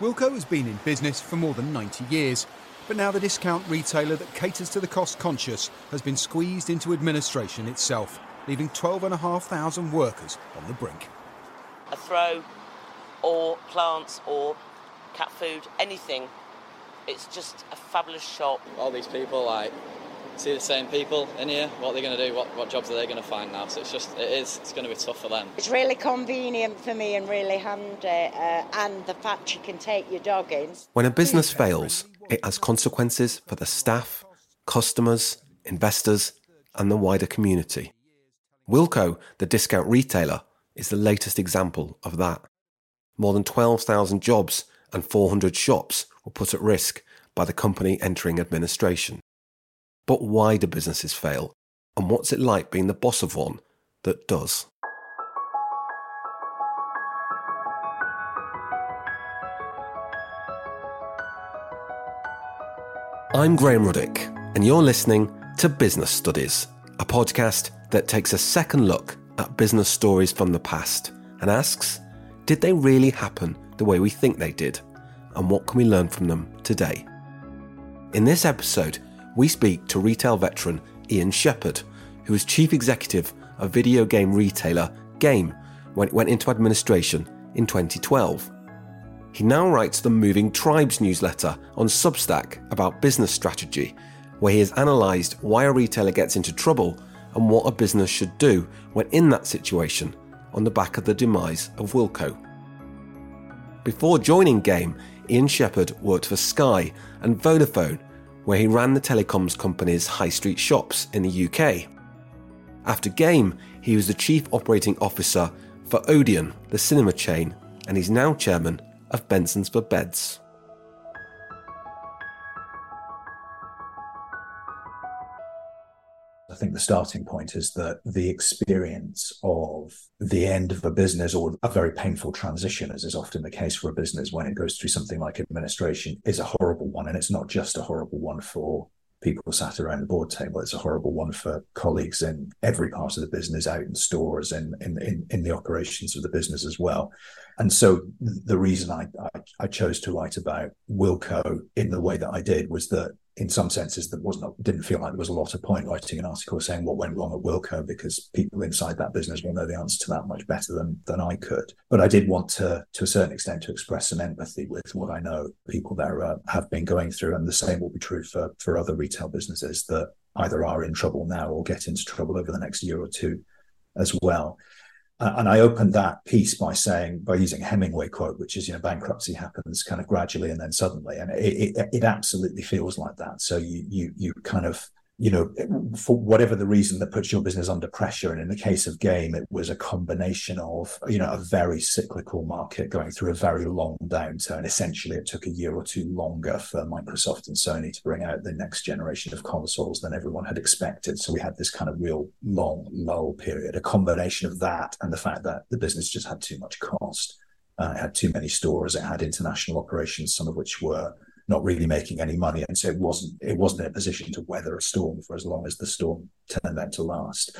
Wilko has been in business for more than 90 years, but now the discount retailer that caters to the cost conscious has been squeezed into administration itself, leaving 12,500 workers on the brink. A throw, or plants, or cat food, anything. It's just a fabulous shop. All these people, like, see the same people in here. What they're they going to do? What, what jobs are they going to find now? So it's just, it is, it's going to be tough for them. It's really convenient for me and really handy, uh, and the fact you can take your dog in. When a business fails, it has consequences for the staff, customers, investors, and the wider community. Wilko, the discount retailer, is the latest example of that. More than 12,000 jobs and 400 shops were put at risk by the company entering administration. But why do businesses fail? And what's it like being the boss of one that does? I'm Graham Ruddick, and you're listening to Business Studies, a podcast that takes a second look at business stories from the past and asks Did they really happen the way we think they did? And what can we learn from them today? In this episode, we speak to retail veteran Ian Shepherd, who was chief executive of video game retailer Game when it went into administration in 2012. He now writes the Moving Tribes newsletter on Substack about business strategy, where he has analysed why a retailer gets into trouble and what a business should do when in that situation on the back of the demise of Wilko. Before joining Game, Ian Shepherd worked for Sky and Vodafone, where he ran the telecoms company's high street shops in the UK. After Game, he was the chief operating officer for Odeon, the cinema chain, and he's now chairman of Benson's for Beds. Think the starting point is that the experience of the end of a business or a very painful transition, as is often the case for a business when it goes through something like administration, is a horrible one. And it's not just a horrible one for people sat around the board table. It's a horrible one for colleagues in every part of the business, out in stores and in, in, in, the operations of the business as well. And so the reason I, I, I chose to write about Wilko in the way that I did was that in some senses that wasn't didn't feel like there was a lot of point writing an article saying what went wrong at Wilko because people inside that business will know the answer to that much better than than I could. But I did want to, to a certain extent, to express some empathy with what I know people there uh, have been going through, and the same will be true for for other retail businesses that either are in trouble now or get into trouble over the next year or two as well. Uh, and I opened that piece by saying, by using Hemingway quote, which is, you know, bankruptcy happens kind of gradually and then suddenly, and it, it, it absolutely feels like that. So you you you kind of you know, for whatever the reason that puts your business under pressure. And in the case of game, it was a combination of, you know, a very cyclical market going through a very long downturn. Essentially, it took a year or two longer for Microsoft and Sony to bring out the next generation of consoles than everyone had expected. So we had this kind of real long lull period, a combination of that and the fact that the business just had too much cost. Uh, it had too many stores. It had international operations, some of which were not really making any money, and so it wasn't it wasn't in a position to weather a storm for as long as the storm turned out to last.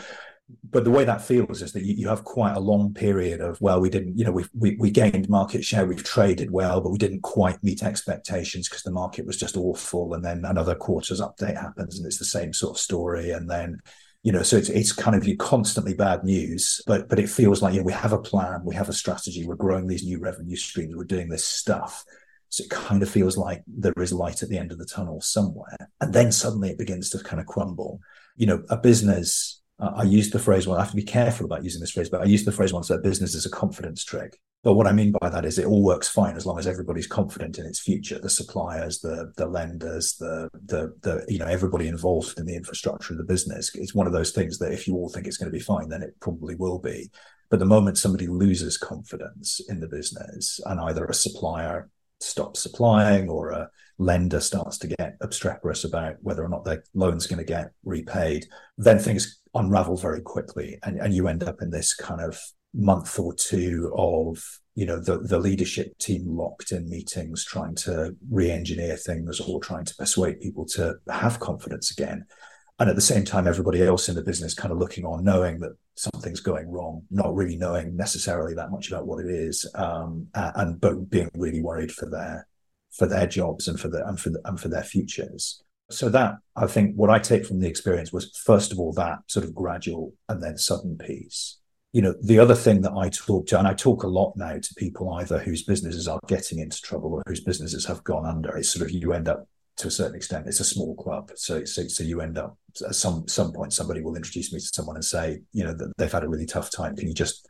But the way that feels is that you, you have quite a long period of well, we didn't, you know, we we we gained market share, we've traded well, but we didn't quite meet expectations because the market was just awful. And then another quarter's update happens, and it's the same sort of story. And then you know so it's it's kind of you constantly bad news but but it feels like you know we have a plan we have a strategy we're growing these new revenue streams we're doing this stuff so it kind of feels like there is light at the end of the tunnel somewhere. And then suddenly it begins to kind of crumble. You know, a business, uh, I used the phrase, well, I have to be careful about using this phrase, but I used the phrase once that business is a confidence trick. But what I mean by that is it all works fine as long as everybody's confident in its future. The suppliers, the the lenders, the the the you know everybody involved in the infrastructure of the business. It's one of those things that if you all think it's going to be fine, then it probably will be. But the moment somebody loses confidence in the business and either a supplier stops supplying or a lender starts to get obstreperous about whether or not their loan's going to get repaid, then things unravel very quickly. And, and you end up in this kind of month or two of you know the, the leadership team locked in meetings trying to re-engineer things or trying to persuade people to have confidence again and at the same time, everybody else in the business kind of looking on, knowing that something's going wrong, not really knowing necessarily that much about what it is, um, and but being really worried for their for their jobs and for the and for the, and for their futures. So that I think what I take from the experience was first of all that sort of gradual and then sudden piece. You know, the other thing that I talk to, and I talk a lot now to people either whose businesses are getting into trouble or whose businesses have gone under. It's sort of you end up to a certain extent. It's a small club, so so, so you end up at some some point somebody will introduce me to someone and say, you know, that they've had a really tough time. Can you just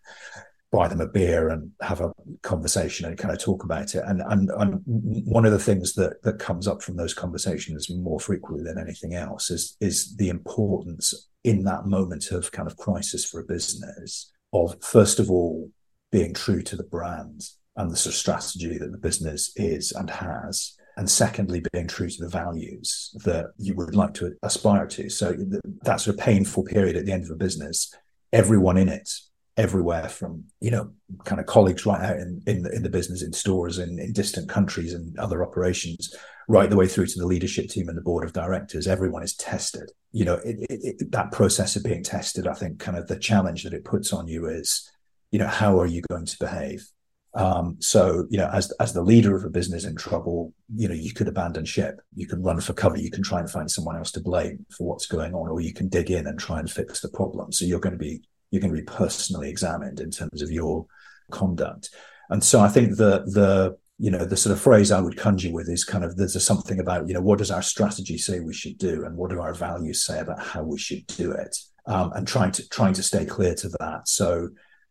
buy them a beer and have a conversation and kind of talk about it. And, and and one of the things that that comes up from those conversations more frequently than anything else is is the importance in that moment of kind of crisis for a business of first of all being true to the brand and the sort of strategy that the business is and has. And secondly, being true to the values that you would like to aspire to. So that's a painful period at the end of a business, everyone in it everywhere from you know kind of colleagues right out in in the, in the business in stores in, in distant countries and other operations right the way through to the leadership team and the board of directors everyone is tested. You know it, it, it, that process of being tested i think kind of the challenge that it puts on you is you know how are you going to behave um, so you know as as the leader of a business in trouble you know you could abandon ship you can run for cover you can try and find someone else to blame for what's going on or you can dig in and try and fix the problem so you're going to be you're going to be personally examined in terms of your conduct. And so I think the the you know the sort of phrase I would conjure with is kind of there's a something about you know what does our strategy say we should do and what do our values say about how we should do it um, and trying to trying to stay clear to that. So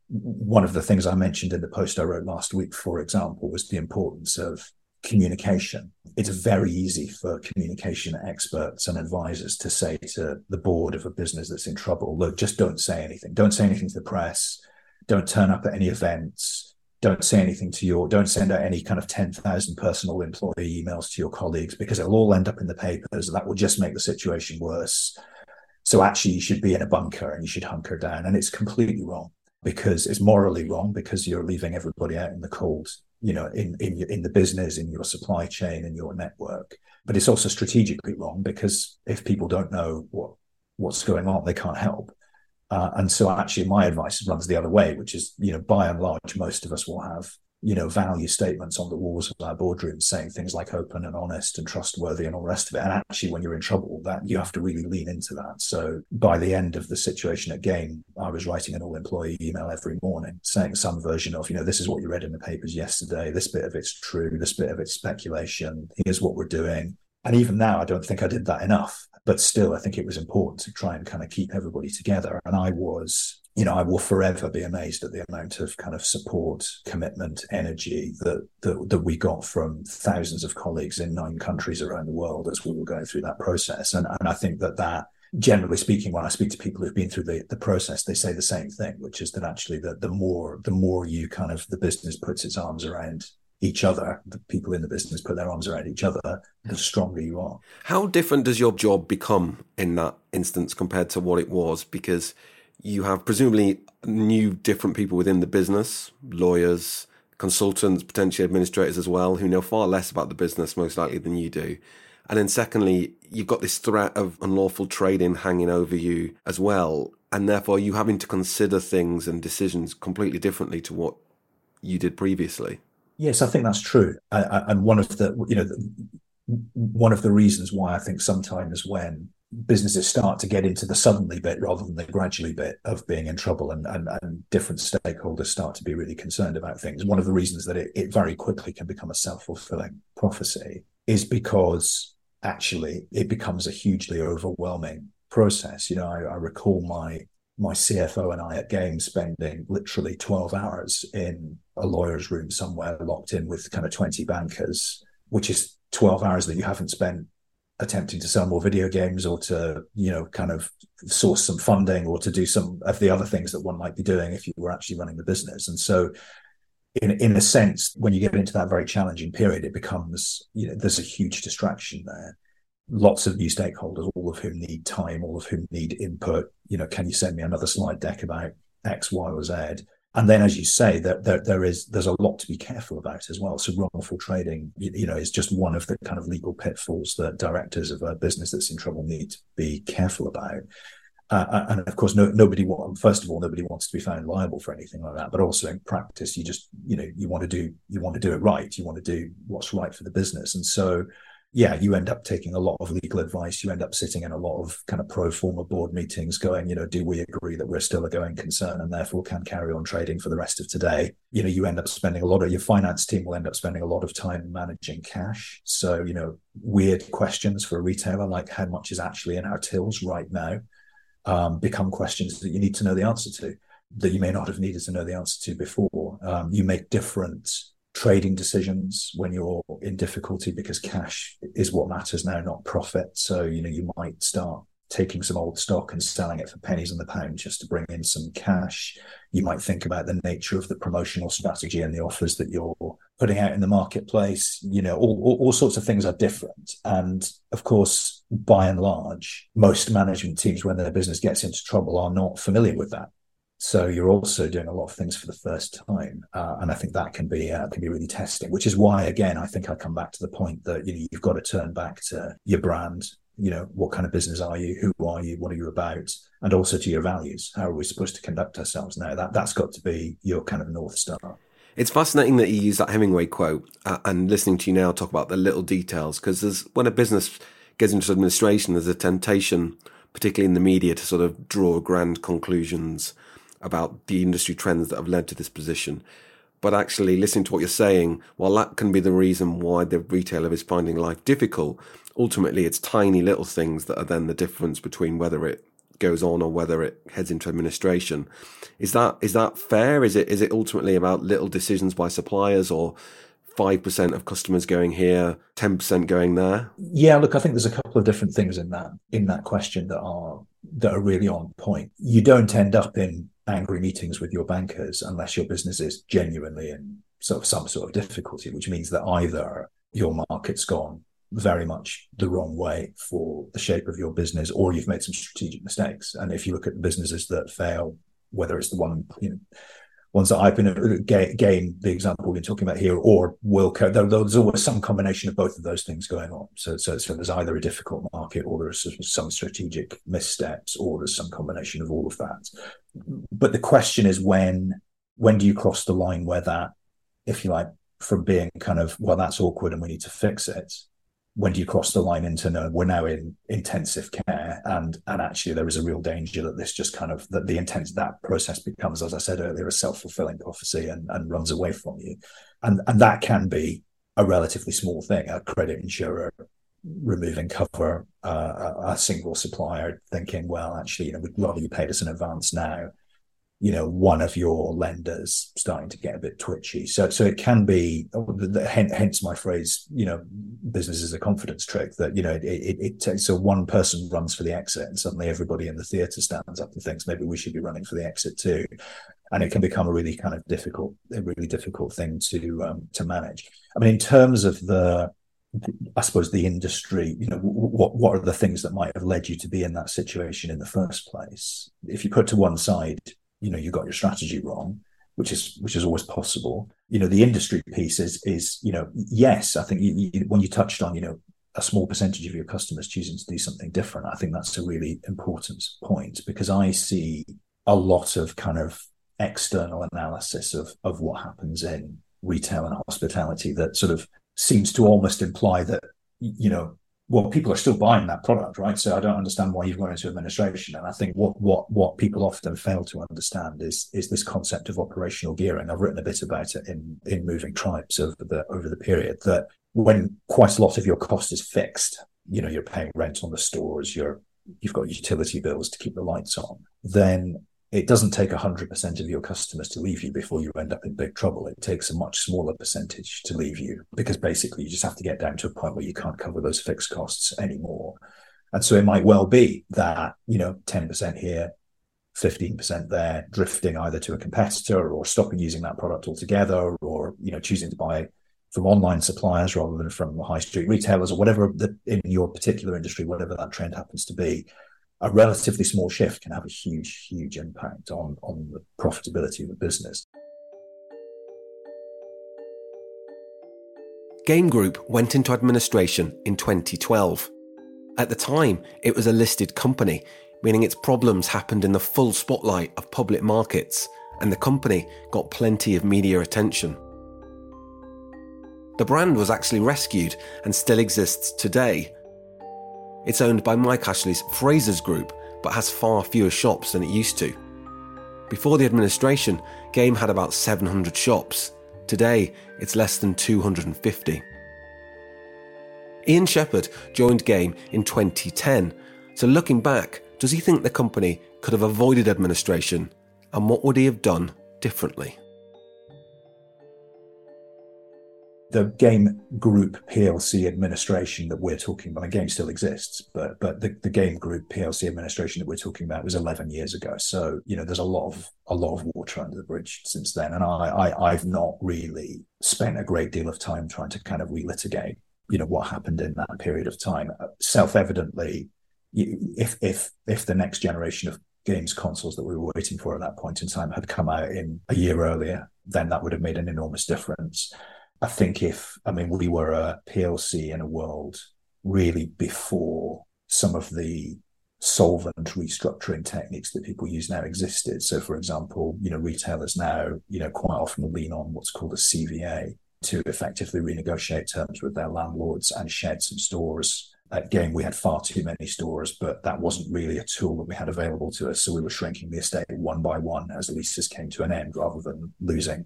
one of the things I mentioned in the post I wrote last week, for example, was the importance of communication. It's very easy for communication experts and advisors to say to the board of a business that's in trouble, look, just don't say anything. Don't say anything to the press. Don't turn up at any events. Don't say anything to your, don't send out any kind of 10,000 personal employee emails to your colleagues because it'll all end up in the papers. That will just make the situation worse. So actually, you should be in a bunker and you should hunker down. And it's completely wrong because it's morally wrong because you're leaving everybody out in the cold you know, in in in the business, in your supply chain, in your network. But it's also strategically wrong because if people don't know what what's going on, they can't help. Uh, and so, actually, my advice runs the other way, which is, you know, by and large, most of us will have you know, value statements on the walls of our boardrooms saying things like open and honest and trustworthy and all the rest of it. And actually, when you're in trouble, that you have to really lean into that. So by the end of the situation at Game, I was writing an all employee email every morning saying some version of, you know, this is what you read in the papers yesterday. This bit of it's true. This bit of it's speculation. Here's what we're doing. And even now, I don't think I did that enough. But still, I think it was important to try and kind of keep everybody together. And I was you know, I will forever be amazed at the amount of kind of support, commitment, energy that, that that we got from thousands of colleagues in nine countries around the world as we were going through that process. And and I think that that generally speaking, when I speak to people who've been through the, the process, they say the same thing, which is that actually the, the more the more you kind of the business puts its arms around each other, the people in the business put their arms around each other, the stronger you are. How different does your job become in that instance compared to what it was? Because you have presumably new different people within the business, lawyers, consultants, potentially administrators as well, who know far less about the business most likely than you do. And then secondly, you've got this threat of unlawful trading hanging over you as well. And therefore you having to consider things and decisions completely differently to what you did previously. Yes, I think that's true. And one of the, you know, one of the reasons why I think sometimes when businesses start to get into the suddenly bit rather than the gradually bit of being in trouble and, and, and different stakeholders start to be really concerned about things. One of the reasons that it, it very quickly can become a self-fulfilling prophecy is because actually it becomes a hugely overwhelming process. You know, I, I recall my my CFO and I at Game spending literally 12 hours in a lawyer's room somewhere locked in with kind of 20 bankers, which is 12 hours that you haven't spent attempting to sell more video games or to you know kind of source some funding or to do some of the other things that one might be doing if you were actually running the business. And so in in a sense when you get into that very challenging period it becomes you know there's a huge distraction there lots of new stakeholders all of whom need time all of whom need input you know can you send me another slide deck about x y or z and then, as you say, that there, there is there's a lot to be careful about as well. So wrongful trading, you, know, is just one of the kind of legal pitfalls that directors of a business that's in trouble need to be careful about. Uh, uh and of course, no, nobody. First of all, nobody wants to be found liable for anything like that. But also in practice, you just you know you want to do you want to do it right. You want to do what's right for the business. And so yeah, you end up taking a lot of legal advice. You end up sitting in a lot of kind of pro forma board meetings going, you know, do we agree that we're still a going concern and therefore can carry on trading for the rest of today? You know, you end up spending a lot of your finance team will end up spending a lot of time managing cash. So, you know, weird questions for a retailer like how much is actually in our tills right now um, become questions that you need to know the answer to that you may not have needed to know the answer to before. Um, you make different trading decisions when you're in difficulty because cash is what matters now, not profit. So, you know, you might start taking some old stock and selling it for pennies on the pound just to bring in some cash. You might think about the nature of the promotional strategy and the offers that you're putting out in the marketplace. You know, all, all, all sorts of things are different. And of course, by and large, most management teams, when their business gets into trouble, are not familiar with that. So you're also doing a lot of things for the first time, uh, and I think that can be uh, can be really testing. Which is why, again, I think I come back to the point that you know you've got to turn back to your brand. You know, what kind of business are you? Who are you? What are you about? And also to your values. How are we supposed to conduct ourselves now? That that's got to be your kind of north star. It's fascinating that you use that Hemingway quote, uh, and listening to you now talk about the little details because there's when a business gets into administration, there's a temptation, particularly in the media, to sort of draw grand conclusions about the industry trends that have led to this position. But actually, listening to what you're saying, while that can be the reason why the retailer is finding life difficult, ultimately it's tiny little things that are then the difference between whether it goes on or whether it heads into administration. Is that is that fair? Is it is it ultimately about little decisions by suppliers or five percent of customers going here, ten percent going there? Yeah, look, I think there's a couple of different things in that in that question that are that are really on point. You don't end up in angry meetings with your bankers unless your business is genuinely in sort of some sort of difficulty, which means that either your market's gone very much the wrong way for the shape of your business, or you've made some strategic mistakes. And if you look at the businesses that fail, whether it's the one you know ones that I've been uh, game the example we've been talking about here, or will Wilko. There's always some combination of both of those things going on. So, so, so there's either a difficult market, or there's some strategic missteps, or there's some combination of all of that. But the question is when when do you cross the line where that, if you like, from being kind of well, that's awkward and we need to fix it, when do you cross the line into no we're now in intensive care and and actually there is a real danger that this just kind of that the intent that process becomes as i said earlier a self-fulfilling prophecy and, and runs away from you. And and that can be a relatively small thing a credit insurer removing cover uh, a, single supplier thinking well actually you know we'd rather you paid us in advance now you know one of your lenders starting to get a bit twitchy. So so it can be hence my phrase you know business is a confidence trick that you know it, it, it takes so one person runs for the exit and suddenly everybody in the theater stands up and thinks maybe we should be running for the exit too. And it can become a really kind of difficult a really difficult thing to um, to manage. I mean in terms of the I suppose the industry, you know, what what are the things that might have led you to be in that situation in the first place? If you put to one side you know you got your strategy wrong which is which is always possible you know the industry piece is is you know yes i think you, you, when you touched on you know a small percentage of your customers choosing to do something different i think that's a really important point because i see a lot of kind of external analysis of of what happens in retail and hospitality that sort of seems to almost imply that you know well, people are still buying that product, right? So I don't understand why you've gone into administration. And I think what what what people often fail to understand is is this concept of operational gearing. I've written a bit about it in in Moving Tribes over the over the period that when quite a lot of your cost is fixed, you know, you're paying rent on the stores, you're you've got utility bills to keep the lights on, then it doesn't take 100% of your customers to leave you before you end up in big trouble. It takes a much smaller percentage to leave you because basically you just have to get down to a point where you can't cover those fixed costs anymore. And so it might well be that, you know, 10% here, 15% there, drifting either to a competitor or stopping using that product altogether or, you know, choosing to buy from online suppliers rather than from high street retailers or whatever the, in your particular industry, whatever that trend happens to be a relatively small shift can have a huge, huge impact on, on the profitability of the business. Game Group went into administration in 2012. At the time, it was a listed company, meaning its problems happened in the full spotlight of public markets, and the company got plenty of media attention. The brand was actually rescued and still exists today. It's owned by Mike Ashley's Frasers Group, but has far fewer shops than it used to. Before the administration, Game had about 700 shops. Today, it's less than 250. Ian Shepherd joined Game in 2010, so looking back, does he think the company could have avoided administration, and what would he have done differently? The game group plc administration that we're talking about the game still exists but but the, the game group plc administration that we're talking about was 11 years ago. So you know there's a lot of a lot of water under the bridge since then. And i, I i've not really spent a great deal of time trying to kind of relitigate you know what happened in that period of time. Self-evidently if if if the next generation of games consoles that we were waiting for at that point in time had come out in a year earlier then that would have made an enormous difference I think if, I mean, we were a PLC in a world really before some of the solvent restructuring techniques that people use now existed. So, for example, you know, retailers now, you know, quite often lean on what's called a CVA to effectively renegotiate terms with their landlords and shed some stores. Again, we had far too many stores, but that wasn't really a tool that we had available to us. So we were shrinking the estate one by one as leases came to an end rather than losing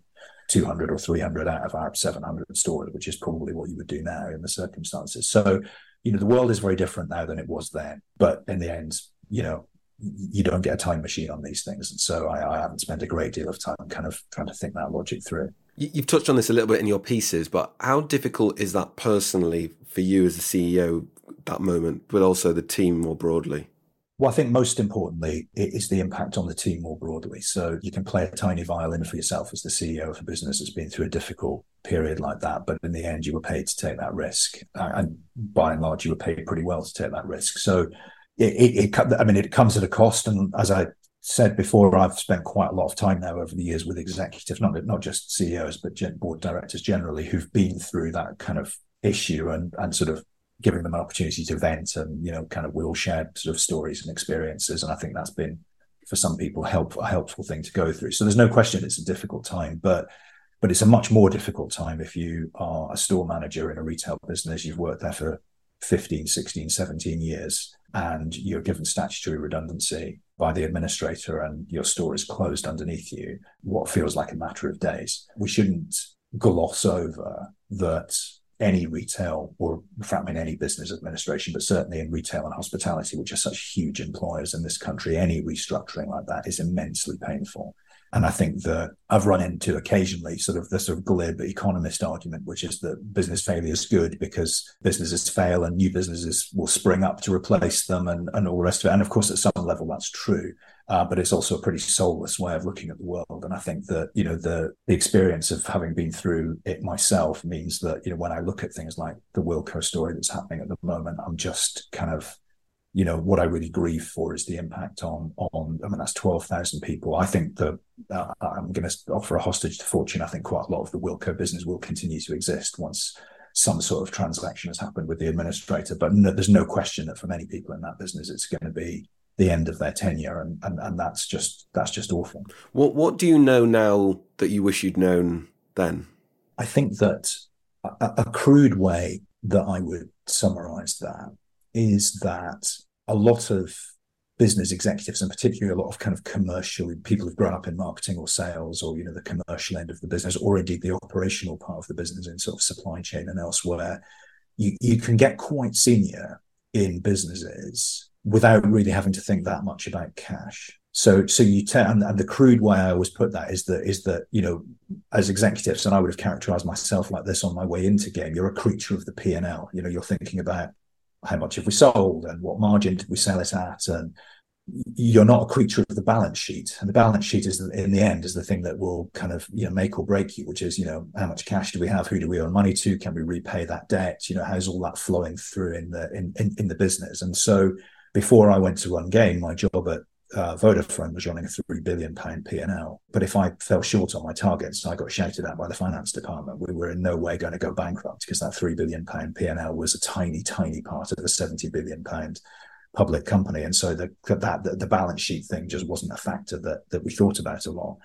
200 or 300 out of our 700 stores, which is probably what you would do now in the circumstances. So, you know, the world is very different now than it was then. But in the end, you know, you don't get a time machine on these things. And so I, I haven't spent a great deal of time kind of trying to think that logic through. You've touched on this a little bit in your pieces, but how difficult is that personally for you as a CEO, that moment, but also the team more broadly? Well, I think most importantly, it is the impact on the team more broadly. So you can play a tiny violin for yourself as the CEO of a business that's been through a difficult period like that. But in the end, you were paid to take that risk. And by and large, you were paid pretty well to take that risk. So it, it, it I mean, it comes at a cost. And as I said before, I've spent quite a lot of time now over the years with executives, not, not just CEOs, but board directors generally, who've been through that kind of issue and, and sort of giving them an opportunity to vent and you know kind of we all shared sort of stories and experiences. And i think that's been for some people help a helpful thing to go through. So there's no question it's a difficult time but but it's a much more difficult time if you are a store manager in a retail business. You've worked there for 15 16 17 years and you're given statutory redundancy by the administrator and your store is closed underneath you what feels like a matter of days. We shouldn't gloss over that any retail or in any business administration, but certainly in retail and hospitality, which are such huge employers in this country, any restructuring like that is immensely painful. And I think that I've run into occasionally sort of the sort of glib economist argument, which is that business failure is good because businesses fail and new businesses will spring up to replace them and, and all the rest of it. And of course, at some level, that's true. Uh, but it's also a pretty soulless way of looking at the world. And I think that, you know, the, the experience of having been through it myself means that, you know, when I look at things like the Wilko story that's happening at the moment, I'm just kind of you know what I really grieve for is the impact on on. I mean, that's twelve thousand people. I think that uh, I'm going to offer a hostage to fortune. I think quite a lot of the Wilko business will continue to exist once some sort of transaction has happened with the administrator. But no, there's no question that for many people in that business, it's going to be the end of their tenure, and, and and that's just that's just awful. What what do you know now that you wish you'd known then? I think that a, a crude way that I would summarize that is that a lot of business executives and particularly a lot of kind of commercial people who've grown up in marketing or sales or you know the commercial end of the business or indeed the operational part of the business in sort of supply chain and elsewhere you, you can get quite senior in businesses without really having to think that much about cash. So so you tell and, and the crude way i always put that is that is that you know as executives and i would have characterized myself like this on my way into game you're a creature of the p&l you know you're thinking about how much have we sold and what margin did we sell it at and you're not a creature of the balance sheet. And the balance sheet is in the end is the thing that will kind of you know make or break you which is you know how much cash do we have? Who do we owe money to? Can we repay that debt? You know how's all that flowing through in the in, in, in the business? And so before I went to run game, my job at uh, Vodafone was running a three billion pound P&L. But if I fell short on my targets, I got shouted at by the finance department. We were in no way going to go bankrupt because that three billion pound P&L was a tiny, tiny part of a seventy billion pound public company, and so the, that the, the balance sheet thing just wasn't a factor that that we thought about a lot.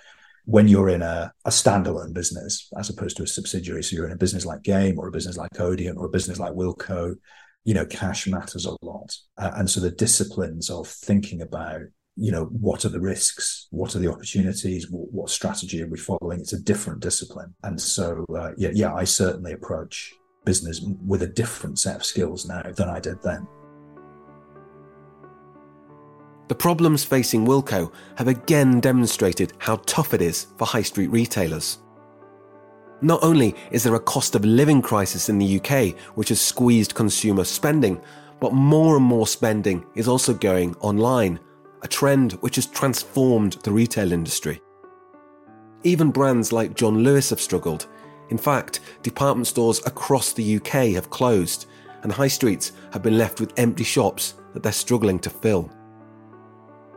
When you're in a, a standalone business as opposed to a subsidiary, so you're in a business like Game or a business like Odeon or a business like Wilko, you know, cash matters a lot, uh, and so the disciplines of thinking about you know what are the risks? What are the opportunities? What, what strategy are we following? It's a different discipline. And so uh, yeah yeah i certainly approach business with a different set of skills now than i did then. The problems facing wilko have again demonstrated how tough it is for high street retailers. Not only is there a cost of living crisis in the uk which has squeezed consumer spending but more and more spending is also going online a trend which has transformed the retail industry. Even brands like John Lewis have struggled. In fact, department stores across the UK have closed, and high streets have been left with empty shops that they're struggling to fill.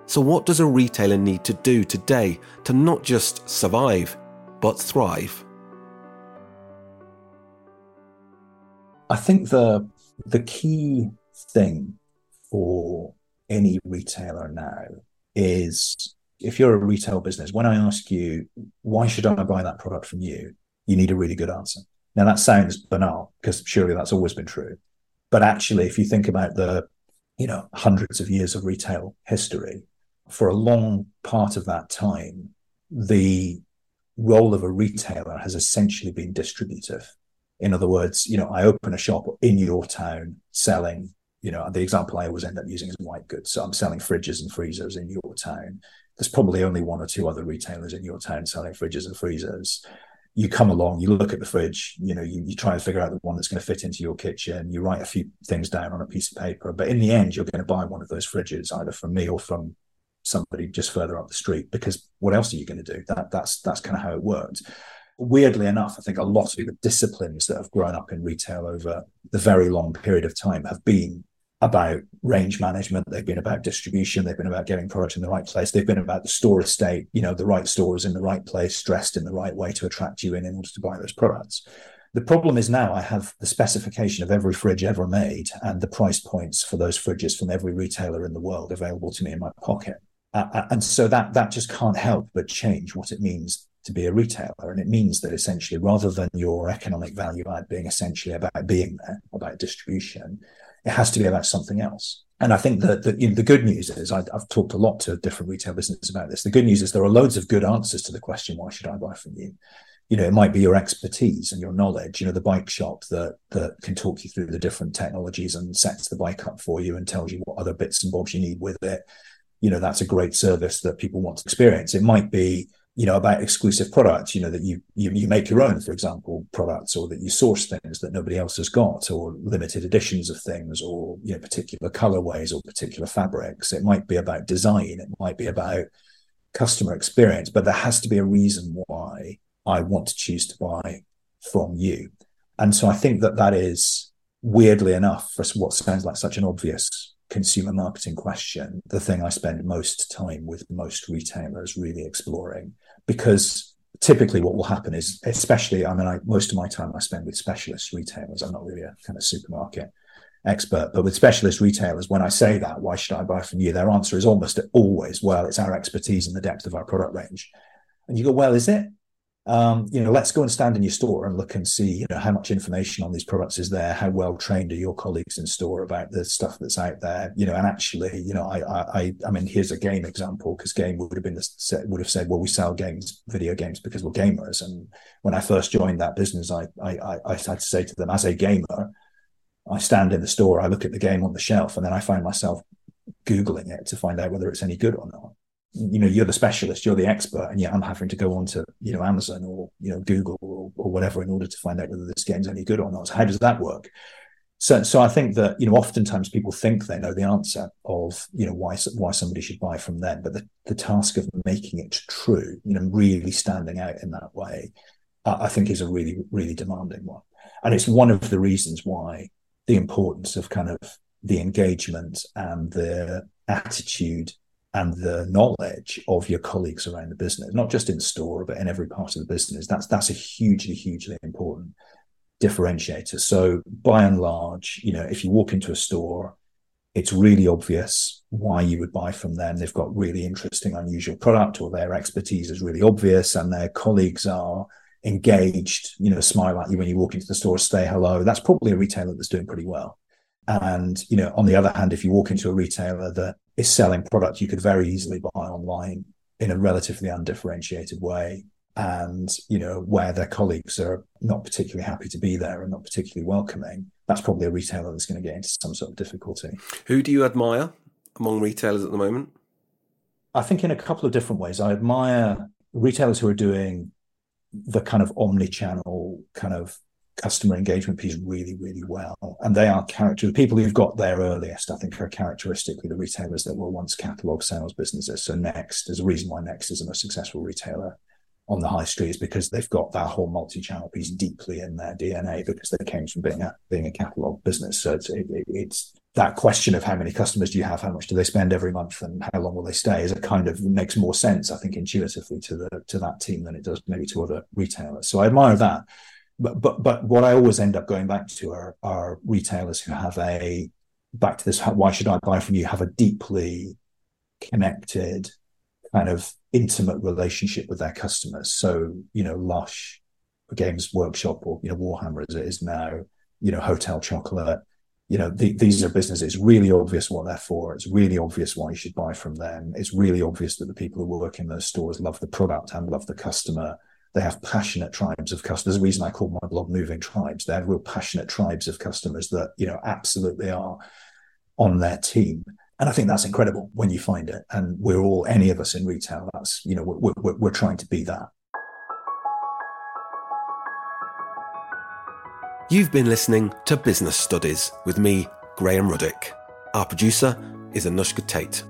So, what does a retailer need to do today to not just survive, but thrive? I think the the key thing for any retailer now is if you're a retail business, when I ask you, why should I buy that product from you? You need a really good answer. Now, that sounds banal because surely that's always been true. But actually, if you think about the, you know, hundreds of years of retail history, for a long part of that time, the role of a retailer has essentially been distributive. In other words, you know, I open a shop in your town selling you know, the example I always end up using is white goods. So I'm selling fridges and freezers in your town. There's probably only one or two other retailers in your town selling fridges and freezers. You come along, you look at the fridge, you know, you, you try and figure out the one that's going to fit into your kitchen. You write a few things down on a piece of paper, but in the end, you're going to buy one of those fridges either from me or from somebody just further up the street because what else are you going to do? That that's that's kind of how it worked weirdly enough, I think a lot of the disciplines that have grown up in retail over the very long period of time have been about range management. They've been about distribution. They've been about getting product in the right place. They've been about the store estate, you know, the right stores in the right place, dressed in the right way to attract you in in order to buy those products. The problem is now I have the specification of every fridge ever made and the price points for those fridges from every retailer in the world available to me in my pocket. Uh, and so that that just can't help but change what it means to be a retailer. And it means that essentially, rather than your economic value add being essentially about being there, about distribution, it has to be about something else. And I think that the, you know, the good news is I, have talked a lot to different retail businesses about this. The good news is there are loads of good answers to the question, why should I buy from you? You know, it might be your expertise and your knowledge, you know, the bike shop that that can talk you through the different technologies and sets the bike up for you and tells you what other bits and bobs you need with it. You know, that's a great service that people want to experience. It might be you know about exclusive products you know that you, you you make your own for example products or that you source things that nobody else has got or limited editions of things or you know particular colorways or particular fabrics. It might be about design. It might be about customer experience but there has to be a reason why i want to choose to buy from you. And so i think that that is weirdly enough for what sounds like such an obvious consumer marketing question, the thing I spend most time with most retailers really exploring. Because typically what will happen is, especially, I mean, I, most of my time I spend with specialist retailers. I'm not really a kind of supermarket expert, but with specialist retailers, when I say that, why should I buy from you? Their answer is almost always, well, it's our expertise and the depth of our product range. And you go, well, is it? Um, you know, let's go and stand in your store and look and see, you know, how much information on these products is there, how well trained are your colleagues in store about the stuff that's out there, you know, and actually, you know, I, I, I mean, here's a game example because game would have been the set would have said, well, we sell games, video games because we're gamers, and when I first joined that business, I, I, I had to say to them, as a gamer, I stand in the store, I look at the game on the shelf, and then I find myself googling it to find out whether it's any good or not you know you're the specialist you're the expert and yet i'm having to go on to you know amazon or you know google or, or whatever in order to find out whether this game's any good or not. So how does that work? So so i think that you know oftentimes people think they know the answer of you know why why somebody should buy from them but the, the task of making it true you know really standing out in that way uh, i think is a really really demanding one. And it's one of the reasons why the importance of kind of the engagement and the attitude and the knowledge of your colleagues around the business, not just in store, but in every part of the business. That's that's a hugely, hugely important differentiator. So by and large, you know, if you walk into a store, it's really obvious why you would buy from them. They've got really interesting, unusual product, or their expertise is really obvious, and their colleagues are engaged, you know, smile at you when you walk into the store, say hello. That's probably a retailer that's doing pretty well. And, you know, on the other hand, if you walk into a retailer that is selling product you could very easily buy online in a relatively undifferentiated way, and, you know, where their colleagues are not particularly happy to be there and not particularly welcoming, that's probably a retailer that's going to get into some sort of difficulty. Who do you admire among retailers at the moment? I think in a couple of different ways. I admire retailers who are doing the kind of omni-channel kind of customer engagement piece really, really well. And they are character the people who've got there earliest, I think, are characteristically the retailers that were once catalog sales businesses. So Next, there's a reason why Next is the most successful retailer on the high street is because they've got that whole multi-channel piece deeply in their DNA because they came from being a being a catalog business. So it's it, it's that question of how many customers do you have, how much do they spend every month, and how long will they stay is a kind of makes more sense, I think, intuitively to the to that team than it does maybe to other retailers. So I admire that. But but but what I always end up going back to are are retailers who have a back to this why should I buy from you have a deeply connected kind of intimate relationship with their customers. So, you know, Lush, Games Workshop, or, you know, Warhammer as it is now, you know, Hotel Chocolat, you know, the, these are businesses. It's really obvious what they're for. It's really obvious why you should buy from them. It's really obvious that the people who work in those stores love the product and love the customer. They have passionate tribes of customers. A reason I call my blog Moving Tribes. They have real passionate tribes of customers that, you know, absolutely are on their team. And I think that's incredible when you find it. And we're all, any of us in retail, that's, you know, we're, we're, we're trying to be that. You've been listening to Business Studies with me, Graham Ruddick. Our producer is Anushka Tate.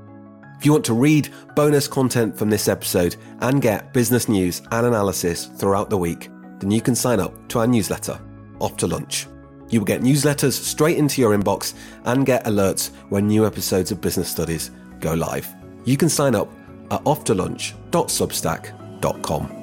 If you want to read bonus content from this episode and get business news and analysis throughout the week, then you can sign up to our newsletter, Off to Lunch. You will get newsletters straight into your inbox and get alerts when new episodes of Business Studies go live. You can sign up at offtolunch.substack.com.